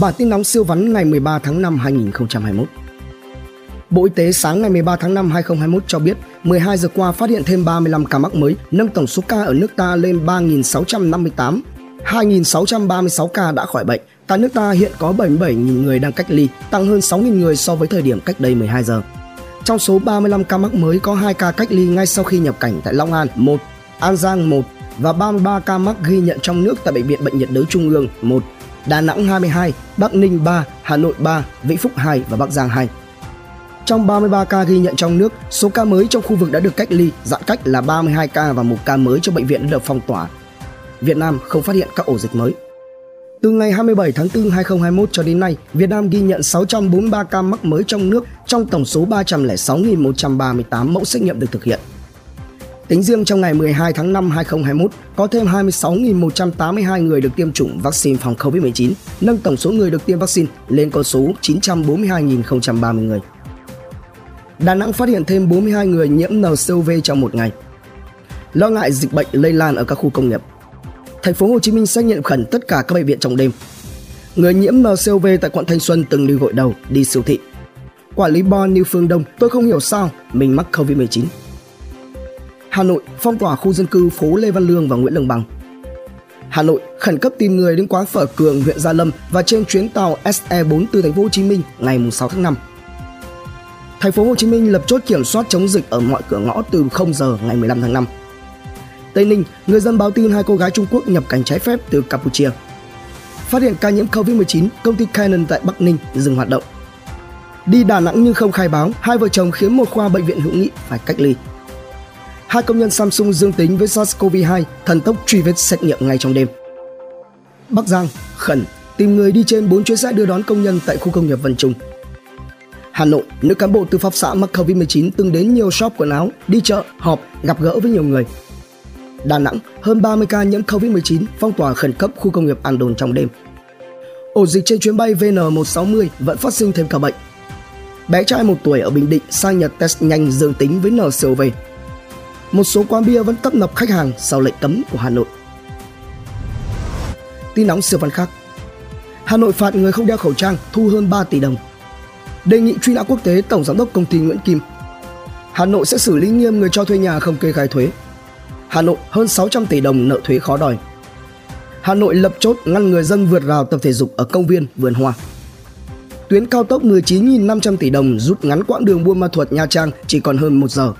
Bản tin nóng siêu vắn ngày 13 tháng 5 2021. Bộ Y tế sáng ngày 13 tháng 5 2021 cho biết 12 giờ qua phát hiện thêm 35 ca mắc mới, nâng tổng số ca ở nước ta lên 3.658. 2.636 ca đã khỏi bệnh. Tại nước ta hiện có 77.000 người đang cách ly, tăng hơn 6.000 người so với thời điểm cách đây 12 giờ. Trong số 35 ca mắc mới có 2 ca cách ly ngay sau khi nhập cảnh tại Long An 1, An Giang 1 và 33 ca mắc ghi nhận trong nước tại Bệnh viện Bệnh nhiệt đới Trung ương 1, Đà Nẵng 22, Bắc Ninh 3, Hà Nội 3, Vĩnh Phúc 2 và Bắc Giang 2. Trong 33 ca ghi nhận trong nước, số ca mới trong khu vực đã được cách ly, giãn cách là 32 ca và một ca mới cho bệnh viện đã được phong tỏa. Việt Nam không phát hiện các ổ dịch mới. Từ ngày 27 tháng 4 2021 cho đến nay, Việt Nam ghi nhận 643 ca mắc mới trong nước trong tổng số 306.138 mẫu xét nghiệm được thực hiện. Tính riêng trong ngày 12 tháng 5 2021, có thêm 26.182 người được tiêm chủng vaccine phòng COVID-19, nâng tổng số người được tiêm vaccine lên con số 942.030 người. Đà Nẵng phát hiện thêm 42 người nhiễm NCOV trong một ngày. Lo ngại dịch bệnh lây lan ở các khu công nghiệp. Thành phố Hồ Chí Minh xét nghiệm khẩn tất cả các bệnh viện trong đêm. Người nhiễm NCOV tại quận Thanh Xuân từng đi gội đầu, đi siêu thị. Quản lý Bon New Phương Đông, tôi không hiểu sao mình mắc COVID-19. Hà Nội phong tỏa khu dân cư phố Lê Văn Lương và Nguyễn Lương Bằng. Hà Nội khẩn cấp tìm người đến quán phở Cường, huyện Gia Lâm và trên chuyến tàu SE4 từ thành phố Hồ Chí Minh ngày 6 tháng 5. Thành phố Hồ Chí Minh lập chốt kiểm soát chống dịch ở mọi cửa ngõ từ 0 giờ ngày 15 tháng 5. Tây Ninh, người dân báo tin hai cô gái Trung Quốc nhập cảnh trái phép từ Campuchia. Phát hiện ca nhiễm COVID-19, công ty Canon tại Bắc Ninh dừng hoạt động. Đi Đà Nẵng nhưng không khai báo, hai vợ chồng khiến một khoa bệnh viện hữu nghị phải cách ly. Hai công nhân Samsung dương tính với SARS-CoV-2, thần tốc truy vết xét nghiệm ngay trong đêm. Bắc Giang, khẩn, tìm người đi trên 4 chuyến xe đưa đón công nhân tại khu công nghiệp Vân Trung. Hà Nội, nữ cán bộ tư pháp xã mắc Covid-19 từng đến nhiều shop quần áo, đi chợ, họp, gặp gỡ với nhiều người. Đà Nẵng, hơn 30 ca nhiễm Covid-19 phong tỏa khẩn cấp khu công nghiệp An Đồn trong đêm. Ổ dịch trên chuyến bay VN160 vẫn phát sinh thêm ca bệnh. Bé trai 1 tuổi ở Bình Định sang Nhật test nhanh dương tính với NCOV. Một số quán bia vẫn tấp nập khách hàng sau lệnh cấm của Hà Nội. Tin nóng siêu văn khác. Hà Nội phạt người không đeo khẩu trang thu hơn 3 tỷ đồng. Đề nghị truy nã quốc tế Tổng giám đốc công ty Nguyễn Kim. Hà Nội sẽ xử lý nghiêm người cho thuê nhà không kê khai thuế. Hà Nội hơn 600 tỷ đồng nợ thuế khó đòi. Hà Nội lập chốt ngăn người dân vượt rào tập thể dục ở công viên, vườn hoa. Tuyến cao tốc 19.500 tỷ đồng rút ngắn quãng đường Buôn Ma Thuột Nha Trang chỉ còn hơn 1 giờ.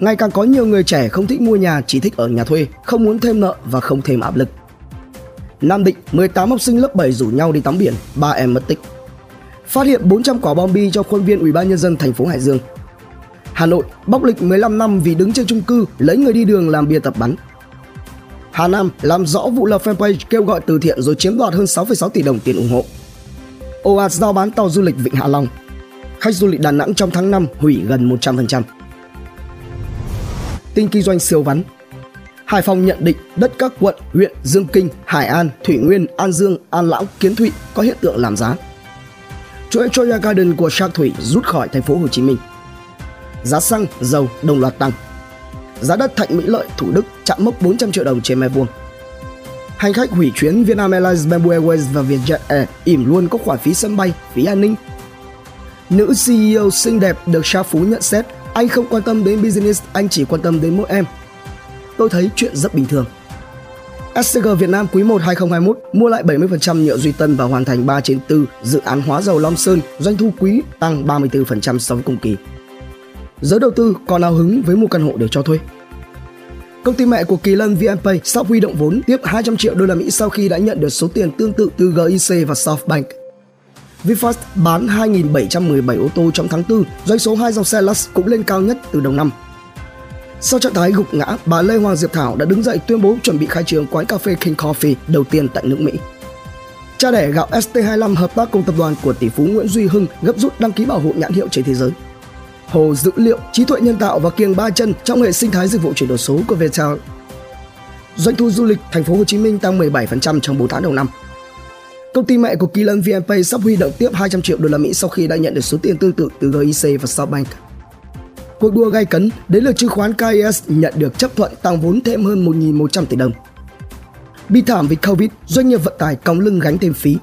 Ngày càng có nhiều người trẻ không thích mua nhà, chỉ thích ở nhà thuê, không muốn thêm nợ và không thêm áp lực. Nam Định, 18 học sinh lớp 7 rủ nhau đi tắm biển, ba em mất tích. Phát hiện 400 quả bom bi cho khuôn viên Ủy ban nhân dân thành phố Hải Dương. Hà Nội bóc lịch 15 năm vì đứng trên chung cư lấy người đi đường làm bia tập bắn. Hà Nam làm rõ vụ lập fanpage kêu gọi từ thiện rồi chiếm đoạt hơn 6,6 tỷ đồng tiền ủng hộ. Ồ ạt giao bán tàu du lịch Vịnh Hạ Long. Khách du lịch Đà Nẵng trong tháng 5 hủy gần 100% tinh kinh doanh siêu vắn. Hải Phòng nhận định đất các quận, huyện Dương Kinh, Hải An, Thủy Nguyên, An Dương, An Lão, Kiến Thụy có hiện tượng làm giá. Chuỗi Choya Garden của Shark Thủy rút khỏi thành phố Hồ Chí Minh. Giá xăng, dầu đồng loạt tăng. Giá đất Thạnh Mỹ Lợi, Thủ Đức chạm mốc 400 triệu đồng trên mét vuông. Hành khách hủy chuyến Vietnam Airlines, Bamboo Airways và Vietjet Air ỉm luôn có khoản phí sân bay, phí an ninh. Nữ CEO xinh đẹp được Shark Phú nhận xét anh không quan tâm đến business, anh chỉ quan tâm đến mỗi em. Tôi thấy chuyện rất bình thường. SCG Việt Nam quý 1 2021 mua lại 70% nhựa Duy Tân và hoàn thành 3 trên 4 dự án hóa dầu Long Sơn, doanh thu quý tăng 34% so với cùng kỳ. Giới đầu tư còn nào hứng với mua căn hộ để cho thuê. Công ty mẹ của Kỳ Lân VNPay sau huy động vốn tiếp 200 triệu đô la Mỹ sau khi đã nhận được số tiền tương tự từ GIC và SoftBank. VinFast bán 2.717 ô tô trong tháng 4, doanh số hai dòng xe Lux cũng lên cao nhất từ đầu năm. Sau trạng thái gục ngã, bà Lê Hoàng Diệp Thảo đã đứng dậy tuyên bố chuẩn bị khai trương quán cà phê King Coffee đầu tiên tại nước Mỹ. Cha đẻ gạo ST25 hợp tác cùng tập đoàn của tỷ phú Nguyễn Duy Hưng gấp rút đăng ký bảo hộ nhãn hiệu trên thế giới. Hồ dữ liệu, trí tuệ nhân tạo và kiềng ba chân trong hệ sinh thái dịch vụ chuyển đổi số của Viettel. Doanh thu du lịch thành phố Hồ Chí Minh tăng 17% trong 4 tháng đầu năm. Công ty mẹ của Kỳ Lân VNPay sắp huy động tiếp 200 triệu đô la Mỹ sau khi đã nhận được số tiền tương tự từ GIC và Softbank. Cuộc đua gay cấn đến lượt chứng khoán KIS nhận được chấp thuận tăng vốn thêm hơn 1.100 tỷ đồng. Bi thảm vì Covid, doanh nghiệp vận tải còng lưng gánh thêm phí.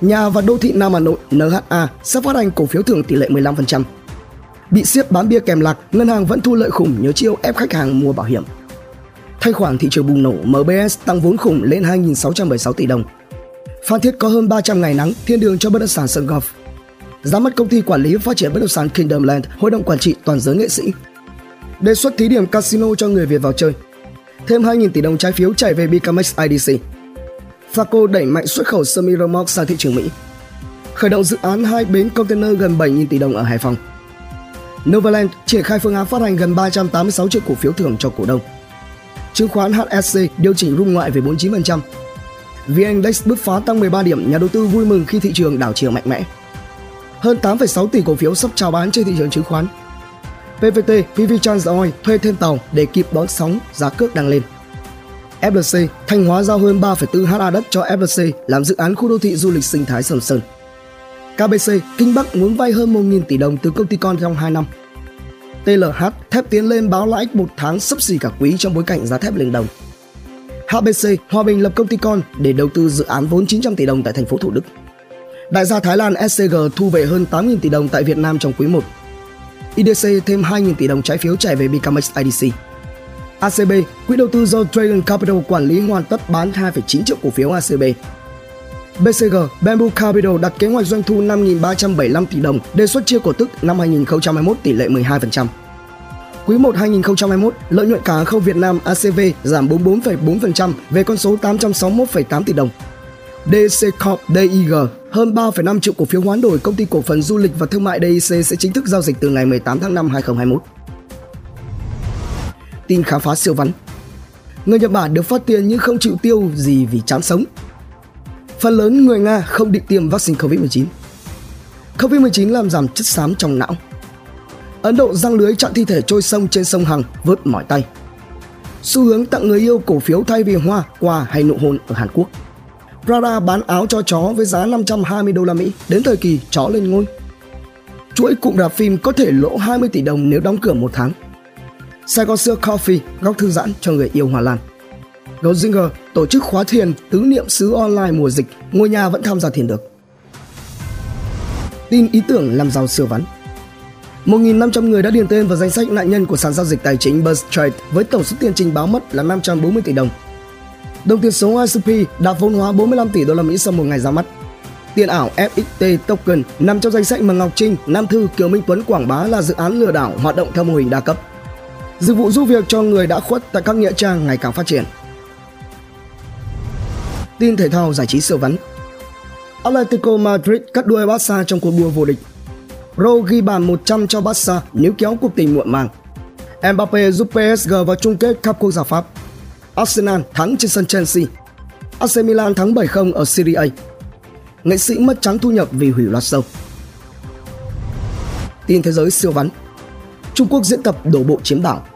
Nhà và đô thị Nam Hà Nội NHA sẽ phát hành cổ phiếu thưởng tỷ lệ 15%. Bị siết bán bia kèm lạc, ngân hàng vẫn thu lợi khủng nhớ chiêu ép khách hàng mua bảo hiểm. Thanh khoản thị trường bùng nổ, MBS tăng vốn khủng lên 2.676 tỷ đồng. Phan Thiết có hơn 300 ngày nắng, thiên đường cho bất động sản sân Golf. Giám đốc công ty quản lý phát triển bất động sản Kingdom Land, hội đồng quản trị toàn giới nghệ sĩ. Đề xuất thí điểm casino cho người Việt vào chơi. Thêm 2.000 tỷ đồng trái phiếu chảy về Bicamex IDC. Faco đẩy mạnh xuất khẩu semi remote sang thị trường Mỹ. Khởi động dự án hai bến container gần 7.000 tỷ đồng ở Hải Phòng. Novaland triển khai phương án phát hành gần 386 triệu cổ phiếu thưởng cho cổ đông. Chứng khoán HSC điều chỉnh rung ngoại về 49%. VN Index bứt phá tăng 13 điểm, nhà đầu tư vui mừng khi thị trường đảo chiều mạnh mẽ. Hơn 8,6 tỷ cổ phiếu sắp chào bán trên thị trường chứng khoán. PVT, PV Trans Oil thuê thêm tàu để kịp đón sóng giá cước đang lên. FLC, Thanh Hóa giao hơn 3,4 ha đất cho FLC làm dự án khu đô thị du lịch sinh thái Sầm Sơn. KBC, Kinh Bắc muốn vay hơn 1.000 tỷ đồng từ công ty con trong 2 năm. TLH, thép tiến lên báo lãi một tháng sấp xỉ cả quý trong bối cảnh giá thép lên đồng. HBC, Hòa Bình lập công ty con để đầu tư dự án vốn 900 tỷ đồng tại thành phố Thủ Đức. Đại gia Thái Lan SCG thu về hơn 8.000 tỷ đồng tại Việt Nam trong quý 1. IDC thêm 2.000 tỷ đồng trái phiếu chạy về Bicamex IDC. ACB, quỹ đầu tư do Dragon Capital quản lý hoàn tất bán 2,9 triệu cổ phiếu ACB. BCG, Bamboo Capital đặt kế hoạch doanh thu 5.375 tỷ đồng, đề xuất chia cổ tức năm 2021 tỷ lệ 12%. Quý 1 2021, lợi nhuận cả khâu Việt Nam ACV giảm 44,4% về con số 861,8 tỷ đồng. DC Corp DIG hơn 3,5 triệu cổ phiếu hoán đổi công ty cổ phần du lịch và thương mại DIC sẽ chính thức giao dịch từ ngày 18 tháng 5 2021 tin khám phá siêu vắn. Người Nhật Bản được phát tiền nhưng không chịu tiêu gì vì chán sống. Phần lớn người Nga không định tiêm vaccine COVID-19. COVID-19 làm giảm chất xám trong não. Ấn Độ răng lưới chặn thi thể trôi sông trên sông Hằng vớt mỏi tay. Xu hướng tặng người yêu cổ phiếu thay vì hoa, quà hay nụ hôn ở Hàn Quốc. Prada bán áo cho chó với giá 520 đô la Mỹ đến thời kỳ chó lên ngôi. Chuỗi cụm rạp phim có thể lỗ 20 tỷ đồng nếu đóng cửa một tháng. Sài Gòn Xưa Coffee, góc thư giãn cho người yêu Hòa Lan. Goldinger tổ chức khóa thiền tứ niệm xứ online mùa dịch, ngôi nhà vẫn tham gia thiền được. Tin ý tưởng làm giàu siêu vắn 1.500 người đã điền tên vào danh sách nạn nhân của sàn giao dịch tài chính Buzztrade với tổng số tiền trình báo mất là 540 tỷ đồng. Đồng tiền số ICP đạt vốn hóa 45 tỷ đô la Mỹ sau một ngày ra mắt. Tiền ảo FXT token nằm trong danh sách mà Ngọc Trinh, Nam Thư, Kiều Minh Tuấn quảng bá là dự án lừa đảo hoạt động theo mô hình đa cấp. Dịch vụ giúp việc cho người đã khuất tại các nghĩa trang ngày càng phát triển. Tin thể thao giải trí siêu vắn Atletico Madrid cắt đuôi Barca trong cuộc đua vô địch. Ro ghi bàn 100 cho Barca nếu kéo cuộc tình muộn màng. Mbappe giúp PSG vào chung kết Cup Quốc gia Pháp. Arsenal thắng trên sân Chelsea. AC Milan thắng 7-0 ở Serie A. Nghệ sĩ mất trắng thu nhập vì hủy loạt show. Tin thế giới siêu vắn Trung Quốc diễn tập đổ bộ chiếm đảo.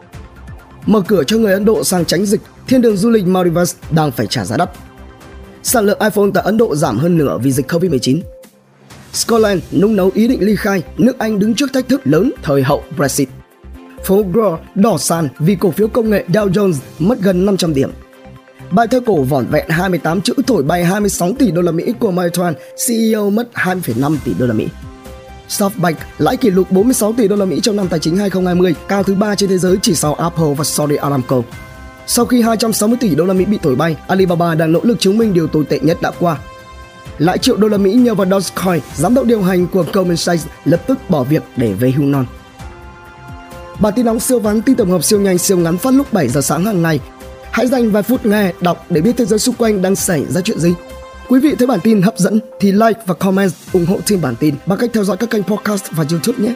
Mở cửa cho người Ấn Độ sang tránh dịch, thiên đường du lịch Maldives đang phải trả giá đắt. Sản lượng iPhone tại Ấn Độ giảm hơn nửa vì dịch Covid-19. Scotland nung nấu ý định ly khai, nước Anh đứng trước thách thức lớn thời hậu Brexit. Phố Gro đỏ sàn vì cổ phiếu công nghệ Dow Jones mất gần 500 điểm. Bài thơ cổ vỏn vẹn 28 chữ thổi bay 26 tỷ đô la Mỹ của Meituan, CEO mất 2,5 tỷ đô la Mỹ. SoftBank lãi kỷ lục 46 tỷ đô la Mỹ trong năm tài chính 2020, cao thứ ba trên thế giới chỉ sau Apple và Saudi Aramco. Sau khi 260 tỷ đô la Mỹ bị thổi bay, Alibaba đang nỗ lực chứng minh điều tồi tệ nhất đã qua. Lãi triệu đô la Mỹ nhờ vào Dogecoin, giám đốc điều hành của Goldman Sachs lập tức bỏ việc để về hưu non. Bản tin nóng siêu vắn tin tổng hợp siêu nhanh siêu ngắn phát lúc 7 giờ sáng hàng ngày. Hãy dành vài phút nghe, đọc để biết thế giới xung quanh đang xảy ra chuyện gì. Quý vị thấy bản tin hấp dẫn thì like và comment ủng hộ team bản tin bằng cách theo dõi các kênh podcast và YouTube nhé.